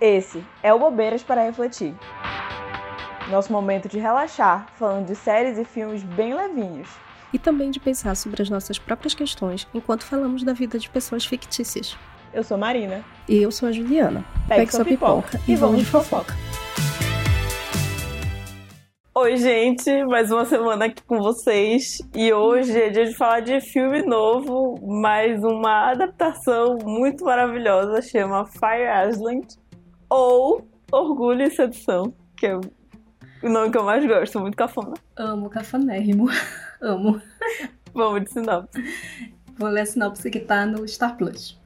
Esse é o Bobeiras para Refletir. Nosso momento de relaxar, falando de séries e filmes bem levinhos. E também de pensar sobre as nossas próprias questões enquanto falamos da vida de pessoas fictícias. Eu sou Marina. E eu sou a Juliana. Pegue, Pegue sua pipoca, pipoca e vamos de fofoca. Oi, gente, mais uma semana aqui com vocês. E hoje é dia de falar de filme novo, mais uma adaptação muito maravilhosa, chama Fire Island ou Orgulho e Sedução, que é o nome que eu mais gosto, muito cafona. Amo, cafonérrimo. Amo. Vamos de sinopse. Vou ler a sinopse que tá no Star Plus.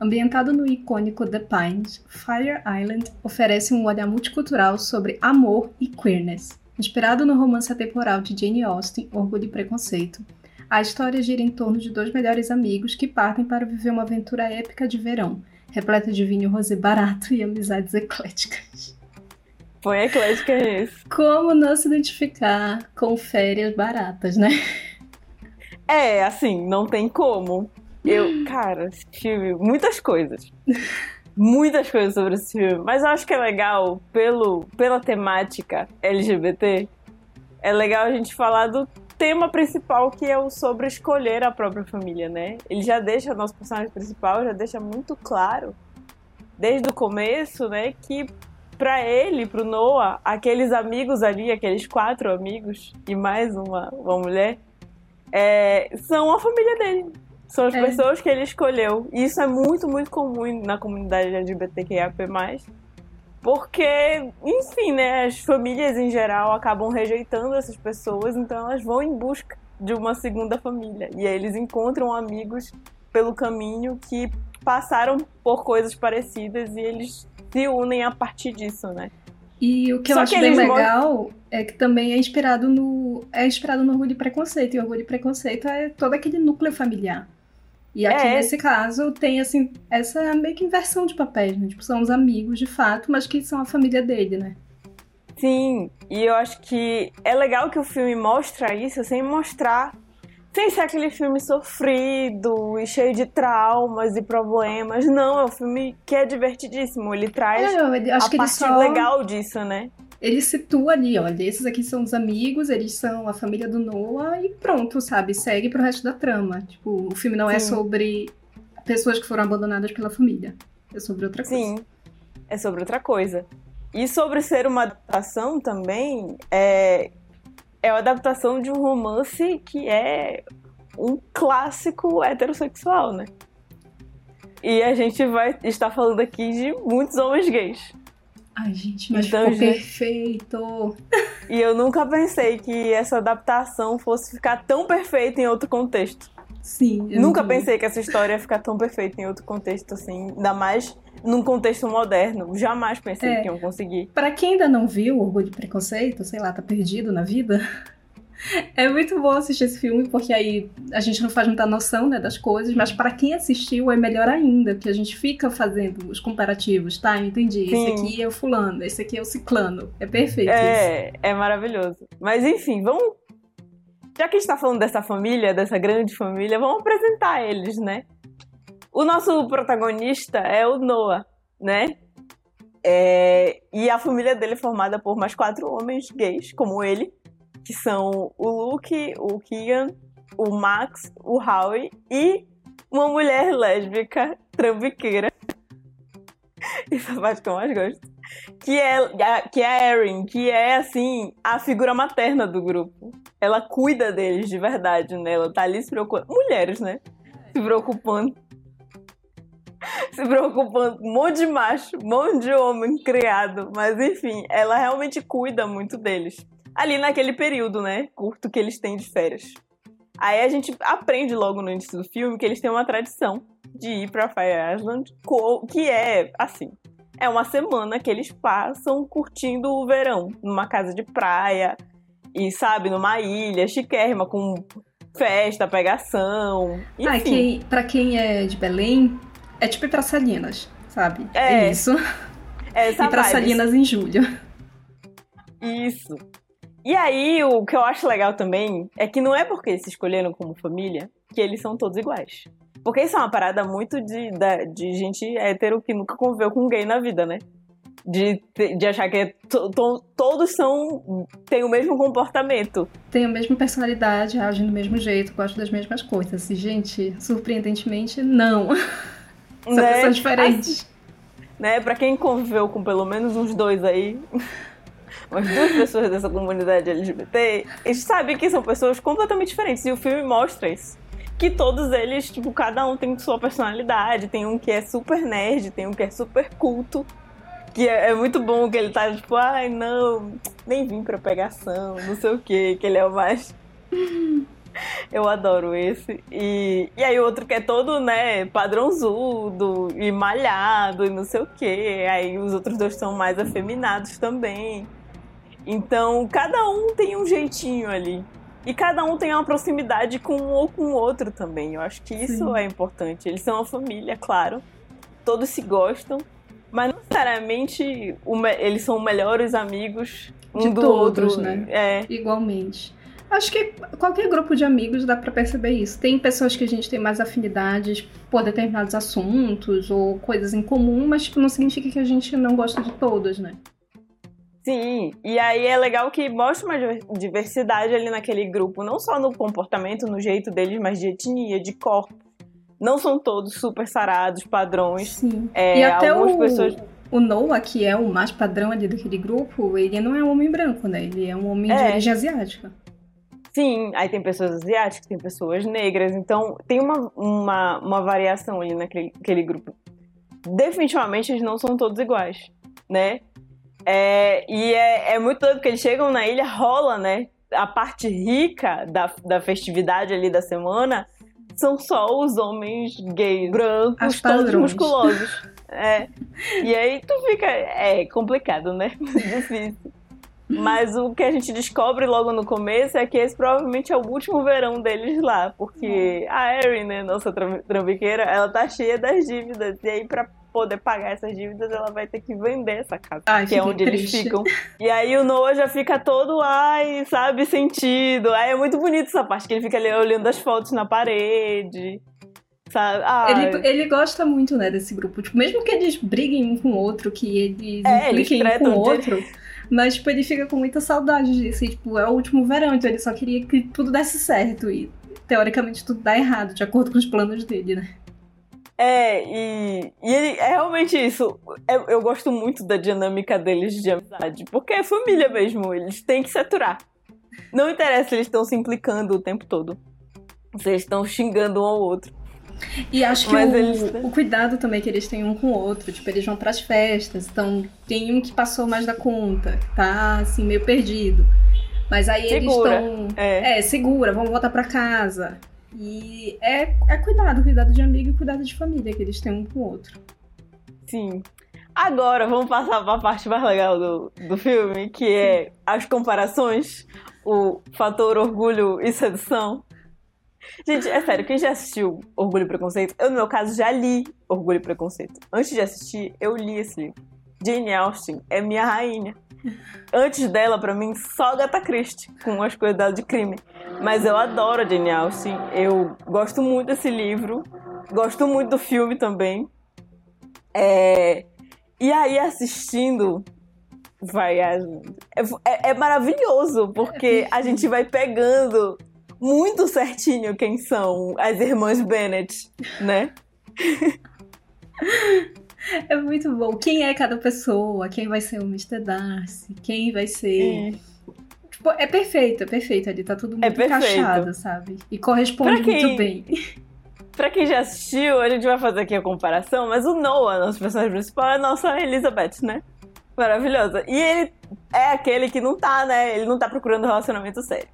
Ambientado no icônico The Pines, Fire Island oferece um olhar multicultural sobre amor e queerness. Inspirado no romance atemporal de Jane Austen, Orgulho e Preconceito, a história gira em torno de dois melhores amigos que partem para viver uma aventura épica de verão, repleta de vinho rosé barato e amizades ecléticas. Põe eclética isso. Como não se identificar com férias baratas, né? É, assim, não tem como. Eu, cara, tive muitas coisas. Muitas coisas sobre esse filme. Mas eu acho que é legal, pelo, pela temática LGBT, é legal a gente falar do tema principal que é o sobre escolher a própria família, né? Ele já deixa, nosso personagem principal já deixa muito claro, desde o começo, né, que para ele, pro Noah, aqueles amigos ali, aqueles quatro amigos e mais uma, uma mulher, é, são a família dele. São as é. pessoas que ele escolheu. E isso é muito, muito comum na comunidade LGBTQIAP+. Porque, enfim, né, as famílias em geral acabam rejeitando essas pessoas, então elas vão em busca de uma segunda família. E aí eles encontram amigos pelo caminho que passaram por coisas parecidas e eles se unem a partir disso, né? E o que eu Só acho que bem legal é que também é inspirado no é inspirado no Orgulho e Preconceito. E Orgulho e Preconceito é todo aquele núcleo familiar. E aqui, é. nesse caso, tem, assim, essa meio que inversão de papéis, né? Tipo, são os amigos, de fato, mas que são a família dele, né? Sim, e eu acho que é legal que o filme mostra isso sem mostrar sem ser aquele filme sofrido e cheio de traumas e problemas. Não, é um filme que é divertidíssimo. Ele traz é, a parte só... legal disso, né? Ele situa ali, olha, esses aqui são os amigos, eles são a família do Noah e pronto, sabe? Segue pro resto da trama. Tipo, o filme não é Sim. é sobre pessoas que foram abandonadas pela família. É sobre outra coisa. Sim, é sobre outra coisa. E sobre ser uma adaptação também, é, é a adaptação de um romance que é um clássico heterossexual, né? E a gente vai estar falando aqui de muitos homens gays. Ai, gente, mas então, ficou gente... perfeito! E eu nunca pensei que essa adaptação fosse ficar tão perfeita em outro contexto. Sim. Nunca pensei que essa história ia ficar tão perfeita em outro contexto, assim. Ainda mais num contexto moderno. Jamais pensei é, que iam conseguir. Para quem ainda não viu Orgulho e Preconceito, sei lá, tá perdido na vida. É muito bom assistir esse filme, porque aí a gente não faz muita noção né, das coisas, mas para quem assistiu é melhor ainda, porque a gente fica fazendo os comparativos, tá? Eu entendi. Sim. Esse aqui é o fulano, esse aqui é o ciclano. É perfeito. É, isso. é maravilhoso. Mas enfim, vamos. Já que a gente tá falando dessa família, dessa grande família, vamos apresentar eles, né? O nosso protagonista é o Noah, né? É, e a família dele é formada por mais quatro homens gays, como ele, que são o Luke, o Keegan, o Max, o Howie e uma mulher lésbica trambiqueira. Essa é a parte que eu mais gosto. Que é, que é a Erin, que é, assim, a figura materna do grupo. Ela cuida deles de verdade, né? Ela tá ali se preocupando. Mulheres, né? Se preocupando se preocupando com um monte de macho, um monte de homem criado, mas enfim, ela realmente cuida muito deles. Ali naquele período, né, curto que eles têm de férias. Aí a gente aprende logo no início do filme que eles têm uma tradição de ir para Fire Island, que é assim, é uma semana que eles passam curtindo o verão numa casa de praia e sabe, numa ilha chiquérrima com festa, pegação. Enfim. Ah, quem, pra quem é de Belém, é tipo ir pra Salinas, sabe? É, é isso. É essa e pra Salinas em julho. Isso. E aí, o que eu acho legal também é que não é porque eles se escolheram como família que eles são todos iguais. Porque isso é uma parada muito de, de gente hétero que nunca conviveu com gay na vida, né? De, de achar que to, to, todos são. têm o mesmo comportamento. Tem a mesma personalidade, agem do mesmo jeito, gostam das mesmas coisas. E, gente, surpreendentemente, não. São né? pessoas diferentes. Assim, né? Pra quem conviveu com pelo menos uns dois aí, umas duas pessoas dessa comunidade LGBT, a gente sabe que são pessoas completamente diferentes. E o filme mostra isso que todos eles, tipo, cada um tem sua personalidade. Tem um que é super nerd, tem um que é super culto. Que é, é muito bom que ele tá, tipo, ai, não, nem vim pra pegação, não sei o que, que ele é o mais. Eu adoro esse. E, e aí outro que é todo, né, padrãozudo e malhado e não sei o que. Aí os outros dois são mais afeminados também. Então, cada um tem um jeitinho ali. E cada um tem uma proximidade com um ou com o outro também. Eu acho que isso Sim. é importante. Eles são uma família, claro. Todos se gostam. Mas não necessariamente eles são melhores amigos um de do todos, outro. né? É. Igualmente. Acho que qualquer grupo de amigos dá para perceber isso. Tem pessoas que a gente tem mais afinidades por determinados assuntos ou coisas em comum, mas tipo, não significa que a gente não gosta de todos, né? Sim, e aí é legal que mostra uma diversidade ali naquele grupo, não só no comportamento, no jeito deles, mas de etnia, de corpo. Não são todos super sarados, padrões. Sim. É, e até o, pessoas... o Noah, que é o mais padrão ali daquele grupo, ele não é um homem branco, né? Ele é um homem é. de origem asiática. Sim, aí tem pessoas asiáticas, tem pessoas negras, então tem uma, uma, uma variação ali naquele, naquele grupo. Definitivamente eles não são todos iguais, né? É, e é, é muito doido, porque eles chegam na ilha, rola, né? A parte rica da, da festividade ali da semana são só os homens gays, brancos, todos musculosos. É. E aí tu fica. É complicado, né? Difícil. Mas o que a gente descobre logo no começo é que esse provavelmente é o último verão deles lá, porque a Erin, né, nossa trambiqueira, ela tá cheia das dívidas. E aí, pra poder pagar essas dívidas, ela vai ter que vender essa casa, ai, que é onde triste. eles ficam. E aí o Noah já fica todo, ai, sabe, sentido. Aí é muito bonito essa parte, que ele fica ali olhando as fotos na parede. Sabe? Ele, ele gosta muito, né, desse grupo. Tipo, mesmo que eles briguem um com o outro, que eles é, impliquem um com o outro. Mas, tipo, ele fica com muita saudade disso. E, tipo, é o último verão, então ele só queria que tudo desse certo. E, teoricamente, tudo dá errado, de acordo com os planos dele, né? É, e, e ele, é realmente isso. Eu, eu, gosto muito da dinâmica deles de amizade, porque é família mesmo, eles têm que se aturar. Não interessa eles estão se implicando o tempo todo. Eles estão xingando um ao outro. E acho que o, eles... o, cuidado também que eles têm um com o outro, tipo, eles vão pras festas, então tem um que passou mais da conta, tá assim, meio perdido. Mas aí segura. eles estão. É. é, segura, vamos voltar para casa. E é, é cuidado, cuidado de amigo e cuidado de família que eles têm um com o outro. Sim. Agora vamos passar para a parte mais legal do, do filme, que é as comparações, o fator orgulho e sedução. Gente, é sério, quem já assistiu Orgulho e Preconceito? Eu, no meu caso, já li Orgulho e Preconceito. Antes de assistir, eu li esse livro. Jane Austen é minha rainha. Antes dela, para mim, só Agatha Christie, com as coisas dela de crime. Mas eu adoro a Jane Austen. Eu gosto muito desse livro. Gosto muito do filme também. É... E aí, assistindo, vai. É, é maravilhoso, porque a gente vai pegando muito certinho quem são as irmãs Bennett, né? É muito bom. Quem é cada pessoa? Quem vai ser o Mr. Darcy? Quem vai ser. É. Tipo, é perfeito, é perfeito. Ali tá tudo é muito é encaixado, sabe? E corresponde quem... muito bem. Pra quem já assistiu, a gente vai fazer aqui a comparação, mas o Noah, nosso personagem principal, é a nossa Elizabeth, né? Maravilhosa. E ele é aquele que não tá, né? Ele não tá procurando relacionamento sério.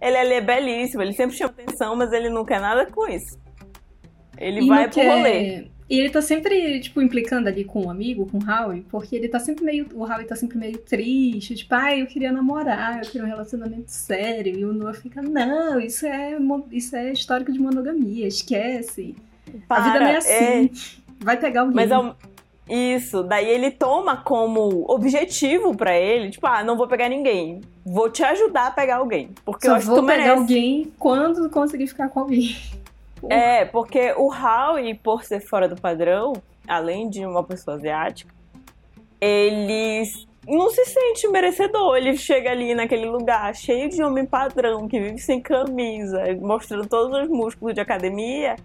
Ele, ele é belíssimo, ele sempre chama atenção, mas ele não quer nada com isso. Ele e vai pro quer... rolê. E ele tá sempre, tipo, implicando ali com um amigo, com o Howie, porque ele tá sempre meio. O Howie tá sempre meio triste, tipo, ai, ah, eu queria namorar, eu queria um relacionamento sério. E o Noah fica, não, isso é, isso é histórico de monogamia, esquece. Para, a vida não é assim. É... Vai pegar alguém. Mas ao... Isso, daí ele toma como objetivo para ele, tipo, ah, não vou pegar ninguém, vou te ajudar a pegar alguém, porque Só eu acho vou que tu pegar alguém quando conseguir ficar com alguém. É, porque o Howie, por ser fora do padrão, além de uma pessoa asiática, ele não se sente merecedor. Ele chega ali naquele lugar cheio de homem padrão, que vive sem camisa, mostrando todos os músculos de academia.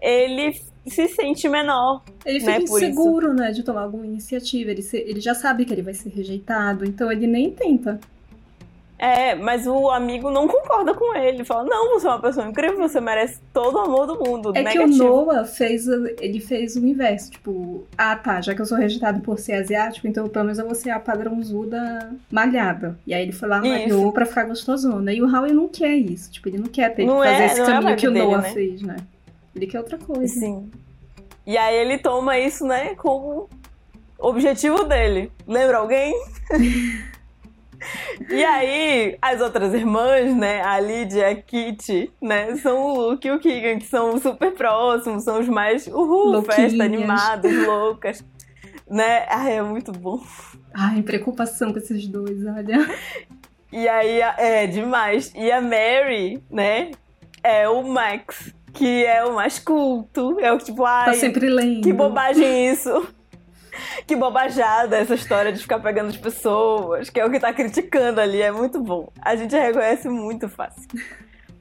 Ele se sente menor. Ele né, fica inseguro, né, de tomar alguma iniciativa. Ele, se, ele já sabe que ele vai ser rejeitado, então ele nem tenta. É, mas o amigo não concorda com ele. Fala, não, você é uma pessoa incrível, você merece todo o amor do mundo. É Negativo. que o Noah fez, ele fez o inverso. Tipo, ah tá, já que eu sou rejeitado por ser asiático, então pelo menos eu vou ser a padrãozuda malhada. E aí ele foi lá, malhou pra ficar gostosona. E o Howie não quer isso. Tipo, ele não quer ter não que fazer é, esse não caminho é que o dele, Noah né? fez, né? Ele quer outra coisa. Sim. E aí ele toma isso, né, como objetivo dele. Lembra alguém? e aí, as outras irmãs, né, a Lydia, a Kitty, né, são o Luke e o Keegan, que são super próximos, são os mais, uhul, Louquinhas. festa, animados, loucas. Né? Ai, é muito bom. Ai, preocupação com esses dois, olha. E aí, é demais. E a Mary, né, é o Max, que é o mais culto. É o tipo, ai, Tá sempre lendo. que bobagem isso. Que bobajada essa história de ficar pegando as pessoas, que é o que tá criticando ali, é muito bom. A gente reconhece muito fácil.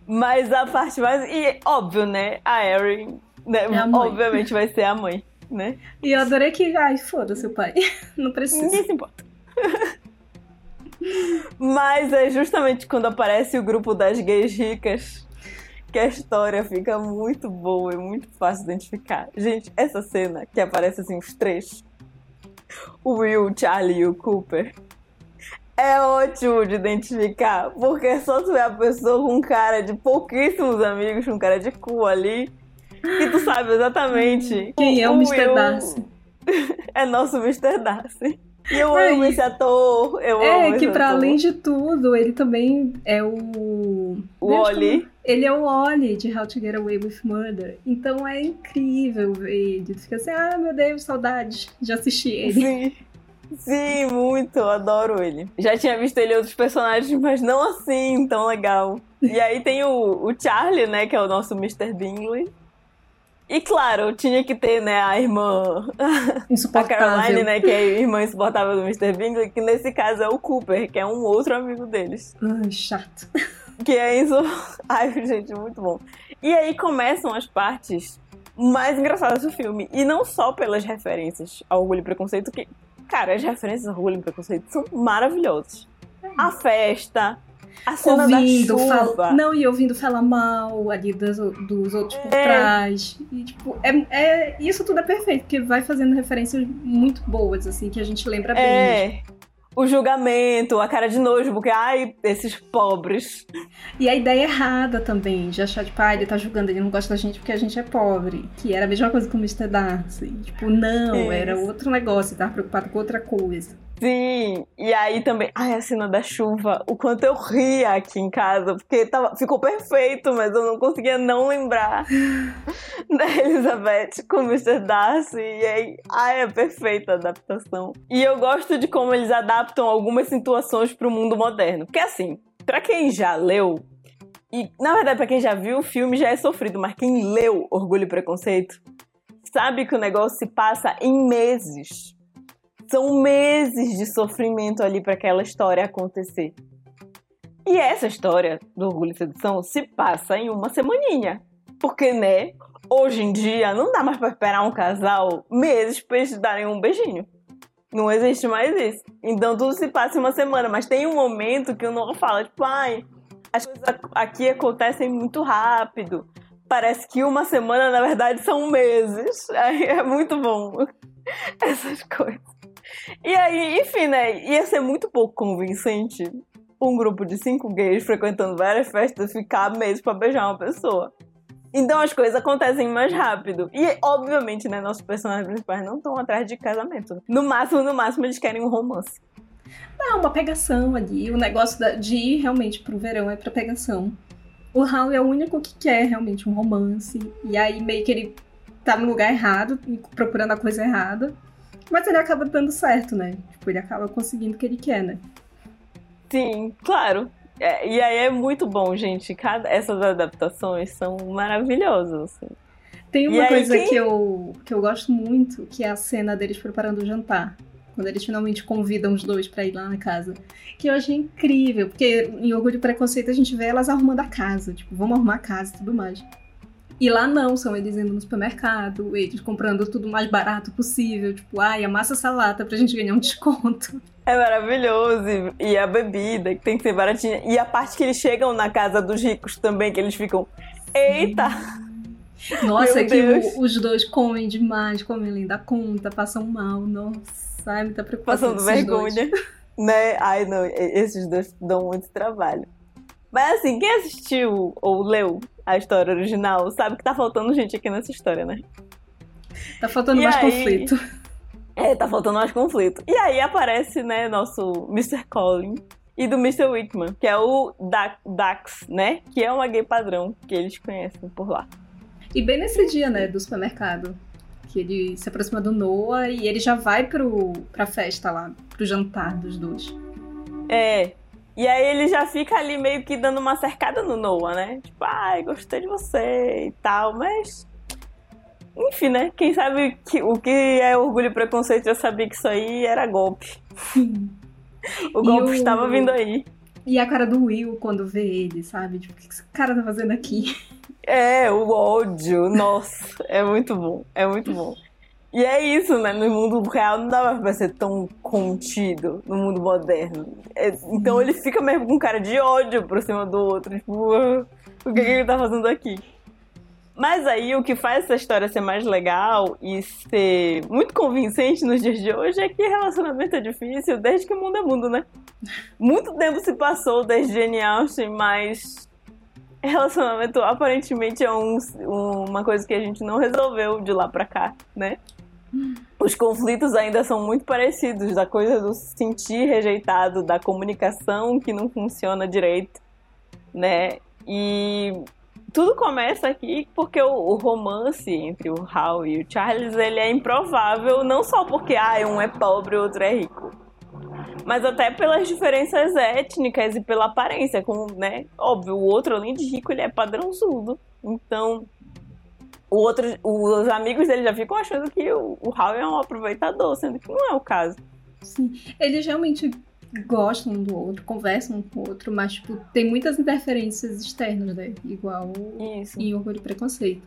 Mas a parte mais. E óbvio, né? A Erin, né? É a obviamente vai ser a mãe, né? E eu adorei que, ai, foda-se o pai. Não precisa. Ninguém se importa. Mas é justamente quando aparece o grupo das gays ricas que a história fica muito boa e muito fácil de identificar. Gente, essa cena que aparece assim os três, o Will, o Charlie e o Cooper, é ótimo de identificar, porque é só tu ver a pessoa com cara de pouquíssimos amigos, com cara de cu ali, que tu sabe exatamente Quem é o Mr. Will Darcy? É nosso Mr. Darcy. E eu É, amo esse ator. Eu amo É, esse que pra ator. além de tudo, ele também é o. O Oli. Ele é o Oli de How to Get Away with Murder. Então é incrível ver ele. Tu fica assim, ah, meu Deus, saudade de assistir ele. Sim. Sim, muito. Adoro ele. Já tinha visto ele em outros personagens, mas não assim, tão legal. E aí tem o, o Charlie, né, que é o nosso Mr. Bingley. E claro, tinha que ter, né, a irmã, a. Caroline, né, que é a irmã insuportável do Mr. Bingley, que nesse caso é o Cooper, que é um outro amigo deles. Ai, chato. Que é isso. Ai, gente, muito bom. E aí começam as partes mais engraçadas do filme. E não só pelas referências ao Orgulho e Preconceito, que, cara, as referências ao Orgulho e Preconceito são maravilhosas. A festa, a cena ouvindo, da chuva. fala... Não, e ouvindo falar mal ali dos, dos outros por É. trás. E, tipo, é, é- isso tudo é perfeito, porque vai fazendo referências muito boas, assim, que a gente lembra bem. É. O julgamento, a cara de nojo, porque, ai, esses pobres. E a ideia errada também, de achar, tipo, ah, ele tá julgando, ele não gosta da gente porque a gente é pobre. Que era a mesma coisa com o Mr. Darcy. Tipo, não, Isso. era outro negócio, ele tava preocupado com outra coisa. Sim, e aí também, ai, a cena da chuva, o quanto eu ria aqui em casa, porque tava, ficou perfeito, mas eu não conseguia não lembrar da Elizabeth com o Mr. Darcy, e aí, ai, é perfeita a adaptação. E eu gosto de como eles adaptam algumas situações pro mundo moderno, porque assim, pra quem já leu, e na verdade pra quem já viu o filme já é sofrido, mas quem leu Orgulho e Preconceito, sabe que o negócio se passa em meses são meses de sofrimento ali para aquela história acontecer. E essa história do Orgulho e Sedução se passa em uma semaninha. Porque, né, hoje em dia não dá mais para esperar um casal meses para eles darem um beijinho. Não existe mais isso. Então tudo se passa em uma semana, mas tem um momento que o Noah fala, tipo, ai, as coisas aqui acontecem muito rápido. Parece que uma semana, na verdade, são meses. Aí é muito bom essas coisas. E aí, enfim, né? Ia ser muito pouco convincente um grupo de cinco gays frequentando várias festas ficar meses pra beijar uma pessoa. Então as coisas acontecem mais rápido. E, obviamente, né? Nossos personagens principais não estão atrás de casamento. No máximo, no máximo, eles querem um romance. Ah, uma pegação ali. O negócio de ir realmente pro verão é pra pegação. O Howie é o único que quer realmente um romance. E aí meio que ele tá no lugar errado, procurando a coisa errada. Mas ele acaba dando certo, né? Tipo, ele acaba conseguindo o que ele quer, né? Sim, claro. É, e aí é muito bom, gente. Cada, essas adaptações são maravilhosas. Assim. Tem uma E aí, coisa quem- que, eu, que eu gosto muito, que é a cena deles preparando o jantar. Quando eles finalmente convidam os dois pra ir lá na casa. Que eu achei incrível, porque em Orgulho e Preconceito a gente vê elas arrumando a casa. Tipo, vamos arrumar a casa e tudo mais. E lá não, são eles indo no supermercado, eles comprando tudo mais barato possível. Tipo, ai, amassa essa lata pra gente ganhar um desconto. É maravilhoso. E, a bebida, que tem que ser baratinha. E a parte que eles chegam na casa dos ricos também, que eles ficam. Eita! Nossa, Meu é que o- os dois comem demais, comem além da conta, passam mal. Nossa, ai, muita preocupação. Passando desses dois. vergonha. Né? Ai, não, esses dois dão muito trabalho. Mas assim, quem assistiu ou leu a história original sabe que tá faltando gente aqui nessa história, né? Tá faltando E mais aí? conflito. É, tá faltando mais conflito. E aí aparece, né, nosso Mr. Collin e do Mr. Whitman, que é o Da- Dax, né? Que é uma gay padrão que eles conhecem por lá. E bem nesse dia, né, do supermercado, que ele se aproxima do Noah e ele já vai pro, pra festa lá, pro jantar dos dois. É. E aí ele já fica ali meio que dando uma cercada no Noah, né? Tipo, ai, gostei de você e tal, mas. Enfim, né? Quem sabe que, o que é orgulho e preconceito já sabia que isso aí era golpe. O golpe o- estava vindo aí. E a cara do Will quando vê ele, sabe? Tipo, o que esse cara tá fazendo aqui? É, o ódio, nossa, é muito bom, é muito bom. E é isso, né? No mundo real não dava pra ser tão contido no mundo moderno. É, então ele fica mesmo com cara de ódio por cima do outro. Tipo, "Ah, o que, que ele tá fazendo aqui? Mas aí o que faz essa história ser mais legal e ser muito convincente nos dias de hoje é que relacionamento é difícil desde que o mundo é mundo, né? Muito tempo se passou desde Jane Austen, mas relacionamento aparentemente é um- uma coisa que a gente não resolveu de lá pra cá, né? Os conflitos ainda são muito parecidos, da coisa do se sentir rejeitado, da comunicação que não funciona direito, né? E tudo começa aqui porque o, o romance entre o Hal e o Charles ele é improvável, não só porque ah, um é pobre e o outro é rico mas até pelas diferenças étnicas e pela aparência, como, né? Óbvio, o outro, além de rico, ele é padrãozudo. Então, o outro, os amigos dele já ficam achando que o, o Hal é um aproveitador, sendo que não é o caso. Sim. Eles realmente gostam um do outro, conversam um com o outro, mas, tipo, tem muitas interferências externas, né? Igual Isso. em Orgulho e Preconceito.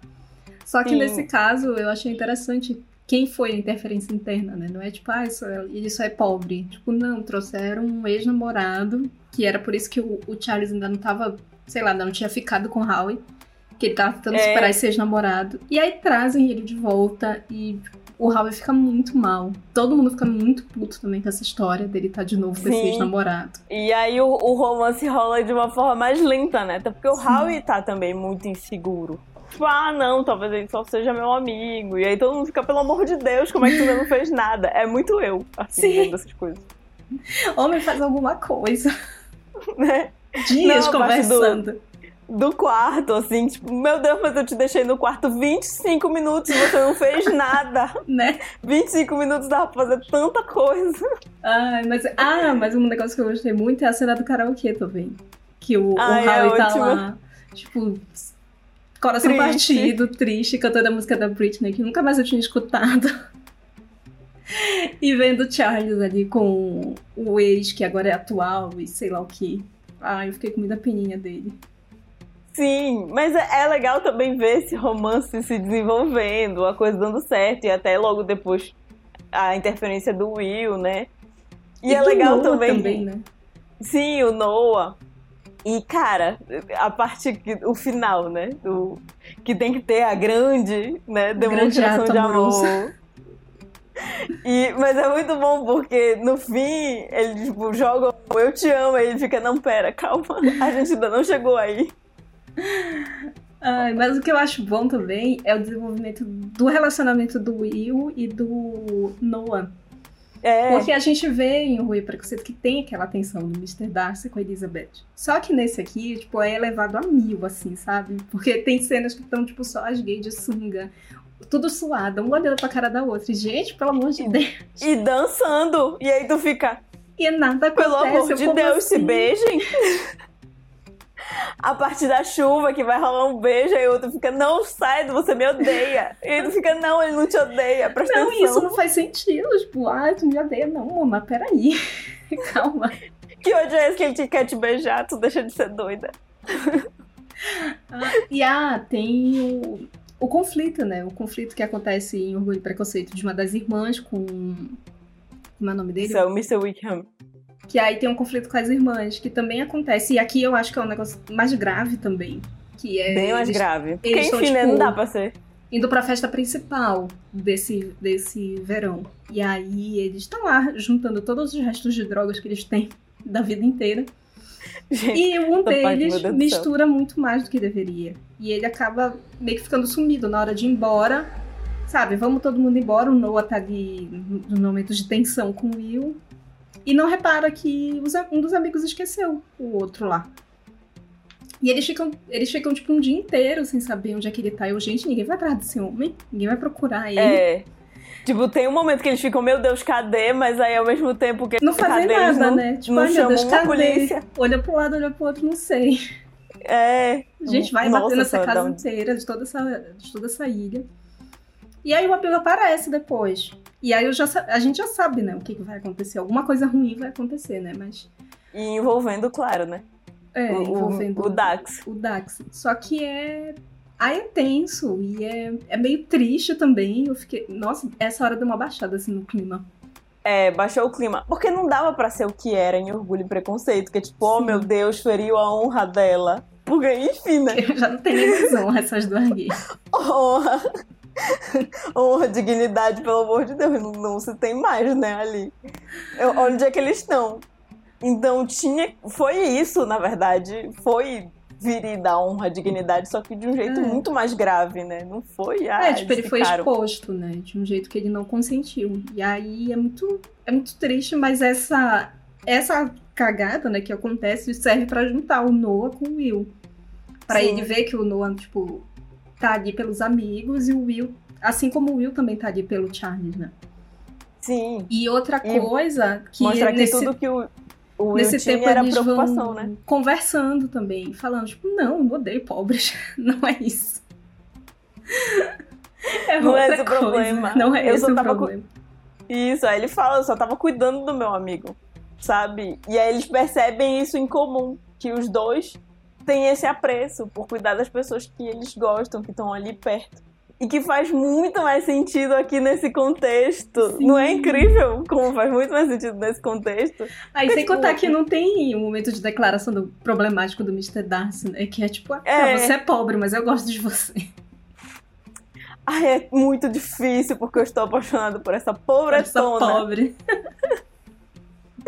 Só que Sim. nesse caso, eu achei interessante quem foi a interferência interna, né? Não é tipo, ah, isso é- ele só é pobre. Tipo, não, trouxeram um ex-namorado, que era por isso que o, o Charles ainda não tava, sei lá, ainda não tinha ficado com o Howie, que ele tava tentando É. superar esse ex-namorado. E aí trazem ele de volta e o Howie fica muito mal. Todo mundo fica muito puto também com essa história dele estar de novo com esse Sim. ex-namorado. E aí o, o romance rola de uma forma mais lenta, né? Até porque o Sim. Howie tá também muito inseguro. Tipo, ah, não, talvez ele só seja meu amigo. E aí todo mundo fica, pelo amor de Deus, como é que tu não fez nada? É muito eu, assim, Sim. vendo essas coisas. Homem faz alguma coisa. Né? Dias Não, parte do- conversando. Do quarto, assim, tipo, meu Deus, mas eu te deixei no quarto 25 minutos e você não fez nada. Né? 25 minutos dava pra fazer tanta coisa. Ai, mas, ah, mas um negócio que eu gostei muito é a cena do karaokê também. Que o, o Ai, é Howie tá ótima. lá, tipo, coração Triste. partido, triste, cantando a música da Britney, que nunca mais eu tinha escutado. e vendo o Charles ali com o ex, que agora é atual, e sei lá o que. Ai, eu fiquei com muita peninha dele. Sim, mas é, é legal também ver esse romance se desenvolvendo, a coisa dando certo, e até logo depois a interferência do Will, né? E, é do legal Noah também. né? Sim, o Noah. E, cara, a parte, que, o final, né? Do, que tem que ter a grande, né, demonstração ato de amor. E, mas é muito bom porque no fim ele tipo, joga o eu te amo, aí ele fica, não, pera, calma, a gente ainda não chegou aí. Ai, mas o que eu acho bom também é o desenvolvimento do relacionamento do Will e do Noah. É, Porque a gente vê em Rui Preconceito que tem aquela tensão do Mr. Darcy com a Elizabeth. Só que nesse aqui, tipo, é elevado a mil, assim, sabe? Porque tem cenas que estão, tipo, só as gays de sunga. Tudo suada, uma olhando pra cara da outra. E, gente, pelo amor de Deus. e dançando. E aí tu fica, E nada acontece. pelo amor de Deus, se assim? beijem. a parte da chuva que vai rolar um beijo, aí o outro fica, não, sai, você me odeia. E ele fica, não, ele não te odeia, presta Não, atenção. isso não faz sentido. Tipo, ah, tu me odeia. Não, mas peraí. Calma. Que ódio é esse que ele te quer te beijar, tu deixa de ser doida. Ah, e ah, tem o, o conflito, né? O conflito que acontece em Orgulho e Preconceito de uma das irmãs com. Como é o nome dele? Isso é o Mr. Wickham. Que aí tem um conflito com as irmãs, que também acontece. E aqui eu acho que é um negócio mais grave também. Que é. Bem mais eles grave. Porque, eles enfim, são, né, tipo, não dá pra ser. Indo pra festa principal desse, desse verão. E aí eles estão lá juntando todos os restos de drogas que eles têm da vida inteira. Gente, E um parte, deles mistura muito mais do que deveria. E ele acaba meio que ficando sumido na hora de ir embora. Sabe, vamos todo mundo embora. O Noah tá ali no momento de tensão com o Will. E não repara que os um dos amigos esqueceu o outro lá. E eles ficam, eles ficam tipo um dia inteiro sem saber onde é que ele tá. Eu, gente, ninguém vai atrás desse homem. Ninguém vai procurar ele. É. Tipo, tem um momento que eles ficam, meu Deus, cadê? Mas aí ao mesmo tempo que Não fazem nada, não, né? Tipo, não ai meu Deus, cadê? polícia. Olha pro lado, olha pro outro, não sei. É. A gente vai Nossa, bater nessa só dá casa um- inteira, de toda, essa, de toda essa ilha. E aí o amigo aparece depois. E aí já, a gente já sabe, né, o que, que vai acontecer. Alguma coisa ruim vai acontecer, né? Mas. E envolvendo, claro, né? É, o, o- envolvendo o Dax. o Dax. Só que é. Ah, é tenso e é, é meio triste também. Eu fiquei. Nossa, essa hora deu uma baixada assim no clima. É, baixou o clima. Porque não dava pra ser o que era em Orgulho e Preconceito. Que é tipo, oh Sim. meu Deus, feriu a honra dela. Porque, enfim, né? Eu já não tenho visão essas duas gays. Honra. honra, dignidade, pelo amor de Deus. Não, não se tem mais, né, ali. Eu, onde é que eles estão? Então tinha. Foi isso, na verdade. Foi virida a honra, dignidade, só que de um jeito É. muito mais grave, né? Não foi. Ah, É, tipo, ele foi ficaram- exposto, né? De um jeito que ele não consentiu. E aí é muito, é muito triste, mas essa, essa cagada, né, que acontece serve pra juntar o Noah com o Will. Pra Sim. ele ver que o Noah, tipo, tá ali pelos amigos e o Will, assim como o Will também tá ali pelo Charles, né? Sim. E outra E coisa que Mostrar que nesse, tudo que o, o Will nesse tempo era eles preocupação, vão né? conversando também, falando, tipo, não, eu odeio pobres. Não é isso. É Não é esse coisa. problema. Não é Eu esse só o problema. Isso, aí ele fala, eu só tava cuidando do meu amigo, sabe? E aí eles percebem isso em comum, que os dois têm esse apreço por cuidar das pessoas que eles gostam, que estão ali perto. E que faz muito mais sentido aqui nesse contexto. Sim. Não é incrível como faz muito mais sentido nesse contexto? Aí, sem tipo, contar que não tem um momento de declaração do problemático do Mr. Darcy, né? Que é tipo, ah, É. você é pobre, mas eu gosto de você. Ai, é muito difícil porque eu estou apaixonado por essa Essa pobretona. pobre.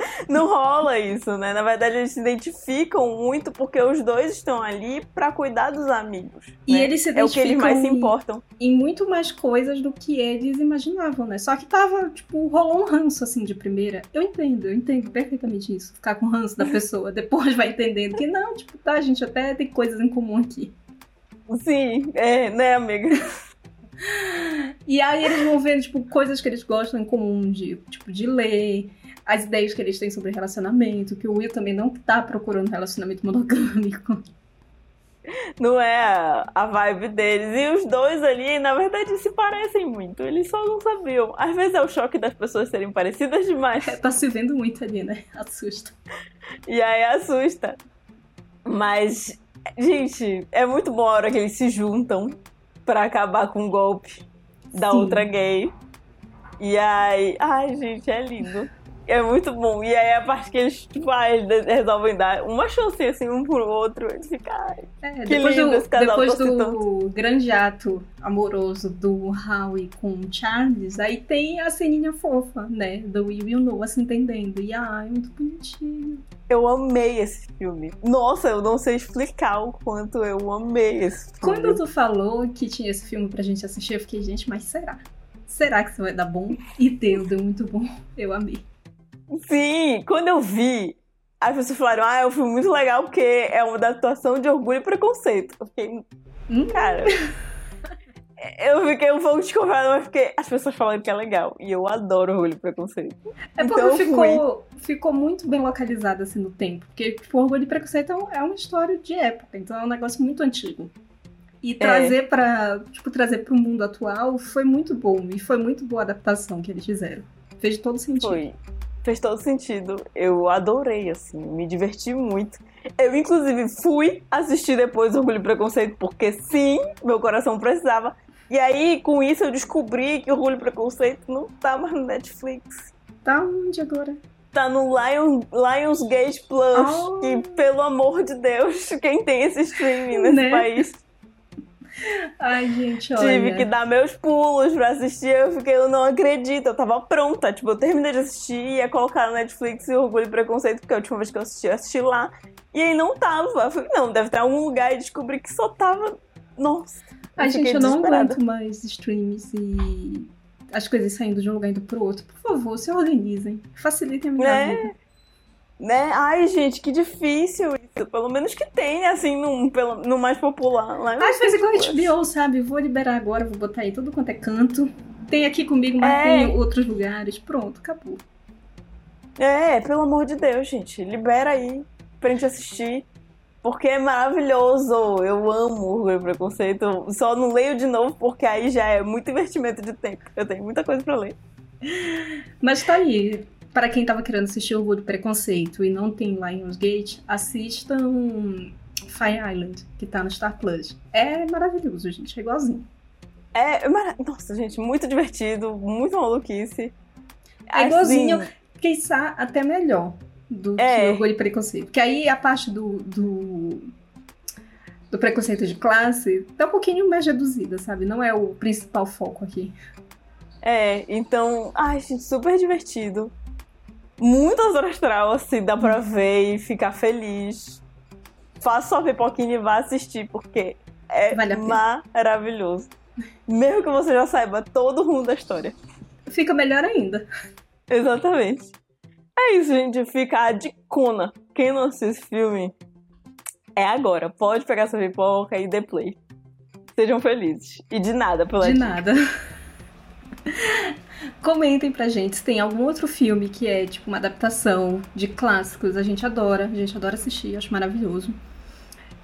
Não rola isso, né? Na verdade, eles se identificam muito porque os dois estão ali pra cuidar dos amigos. E né? eles se É o que eles mais se identificam importam. em muito mais coisas do que eles imaginavam, né? Só que tava, tipo, rolou um ranço, assim, de primeira. Eu entendo, eu entendo perfeitamente isso. Ficar com ranço da pessoa. Depois vai entendendo que não, tipo, tá, a gente até tem coisas em comum aqui. Sim, é, né, amiga? E aí eles vão vendo, tipo, coisas que eles gostam em comum, de, tipo, de ler, as ideias que eles têm sobre relacionamento, que o Will também não tá procurando relacionamento monogâmico. Não é a, vibe deles. E os dois ali, na verdade, se parecem muito. Eles só não sabiam. Às vezes é o choque das pessoas serem parecidas demais. Tá se vendo muito ali, né? Assusta. E aí assusta. Mas, gente, é muito bom a hora que eles se juntam pra acabar com o golpe da Sim. outra gay. E aí. Ai, gente, é lindo. É muito bom. E aí a parte que eles, tipo, ah, eles resolvem dar uma chance assim um pro outro. Eles ficam, ai. É, Que depois lindo do, esse casal, depois do grande ato amoroso do Howie com o Charles, aí tem a ceninha fofa, né? Do Will e o Noah se entendendo. E ai, muito bonitinho. Eu amei esse filme. Nossa, eu não sei explicar o quanto eu amei esse filme. Quando tu falou que tinha esse filme pra gente assistir, eu fiquei, gente, mas será? Será que isso vai dar bom? E deu, deu muito bom. Eu amei. Sim, quando eu vi, as pessoas falaram, ah, é um filme muito legal porque é uma adaptação de Orgulho e Preconceito. Eu fiquei, Hum. cara, Eu fiquei um pouco desconfiada, mas porque as pessoas falam que é legal. E eu adoro Orgulho e Preconceito. É porque Então ficou, ficou muito bem localizado assim no tempo. Porque tipo, Orgulho e Preconceito é é uma história de época, então é um negócio muito antigo. E trazer pra, tipo, trazer pro mundo atual foi muito bom. E foi muito boa a adaptação que eles fizeram. Fez todo sentido. Foi. Fez todo sentido. Eu adorei, assim. Me diverti muito. Eu, inclusive, fui assistir depois Orgulho e Preconceito, porque sim, meu coração precisava. E aí, com isso, eu descobri que Orgulho e Preconceito não tá mais no Netflix. Tá onde agora? Tá no Lion, Lionsgate Plus. Oh. Que, pelo amor de Deus, quem tem esse streaming nesse Né? país? Ai, gente, olha. Tive que dar meus pulos pra assistir. Eu fiquei, eu não acredito. Eu tava pronta. Tipo, eu terminei de assistir, ia colocar no Netflix e Orgulho e Preconceito, porque a última vez que eu assisti, eu assisti lá. E aí não tava. Eu falei, não, deve ter algum lugar e descobri que só tava. Nossa. Ai, gente, eu não aguento mais streams e as coisas saindo de um lugar indo pro outro. Por favor, se organizem. Facilitem a minha Né? vida. Né? Ai, gente, que difícil isso. Pelo menos que tenha, assim, no, pelo, no mais popular. Lá Às vezes igual Netflix. HBO, sabe? Vou liberar agora, vou botar aí tudo quanto é canto. Tem aqui comigo, mas É. tem outros lugares. Pronto, acabou. É, pelo amor de Deus, gente. Libera aí pra gente assistir. Porque é maravilhoso. Eu amo Orgulho e Preconceito. Só não leio de novo porque aí já é muito investimento de tempo. Eu tenho muita coisa pra ler. Mas tá aí. Para quem tava querendo assistir Orgulho e Preconceito e não tem Lionsgate, assistam Fire Island, que tá no Star Plus. É maravilhoso, gente. É igualzinho. É, é mara- nossa, gente, muito divertido, muito maluquice. É igualzinho. Assim, Quiçá até melhor do É. que Orgulho e Preconceito. Porque aí a parte do, do, do preconceito de classe tá um pouquinho mais reduzida, sabe? Não é o principal foco aqui. É, então, ai, gente, super divertido. Muito azul astral, assim, dá pra ver e ficar feliz. Faça sua pipoquinha e vá assistir, porque é Vale maravilhoso. Mesmo que você já saiba todo o rumo da história. Fica melhor ainda. Exatamente. É isso, gente. Fica a dicona. Quem não assiste esse filme, é agora. Pode pegar sua pipoca e dê play. Sejam felizes. E de nada pela De dica. nada. Comentem pra gente se tem algum outro filme que é tipo uma adaptação de clássicos. A gente adora, a gente adora assistir, acho maravilhoso.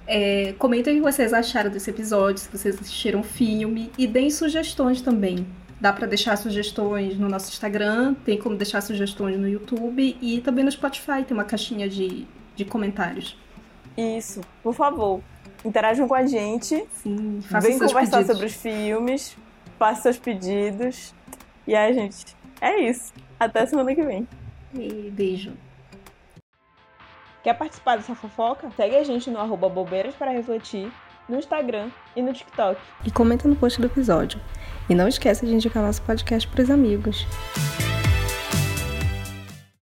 É, comentem o que vocês acharam desse episódio, se vocês assistiram o filme e deem sugestões também. Dá pra deixar sugestões no nosso Instagram, tem como deixar sugestões no YouTube e também no Spotify tem uma caixinha de, de comentários. Isso, por favor. Interajam com a gente. Sim, façam Vem conversar pedidos. sobre os filmes. Faça seus pedidos. E aí, gente, é isso. Até semana que vem. E beijo. Quer participar dessa fofoca? Segue a gente no arroba bobeiras para refletir, no Instagram e no TikTok. E comenta no post do episódio. E não esqueça de indicar nosso podcast pros amigos.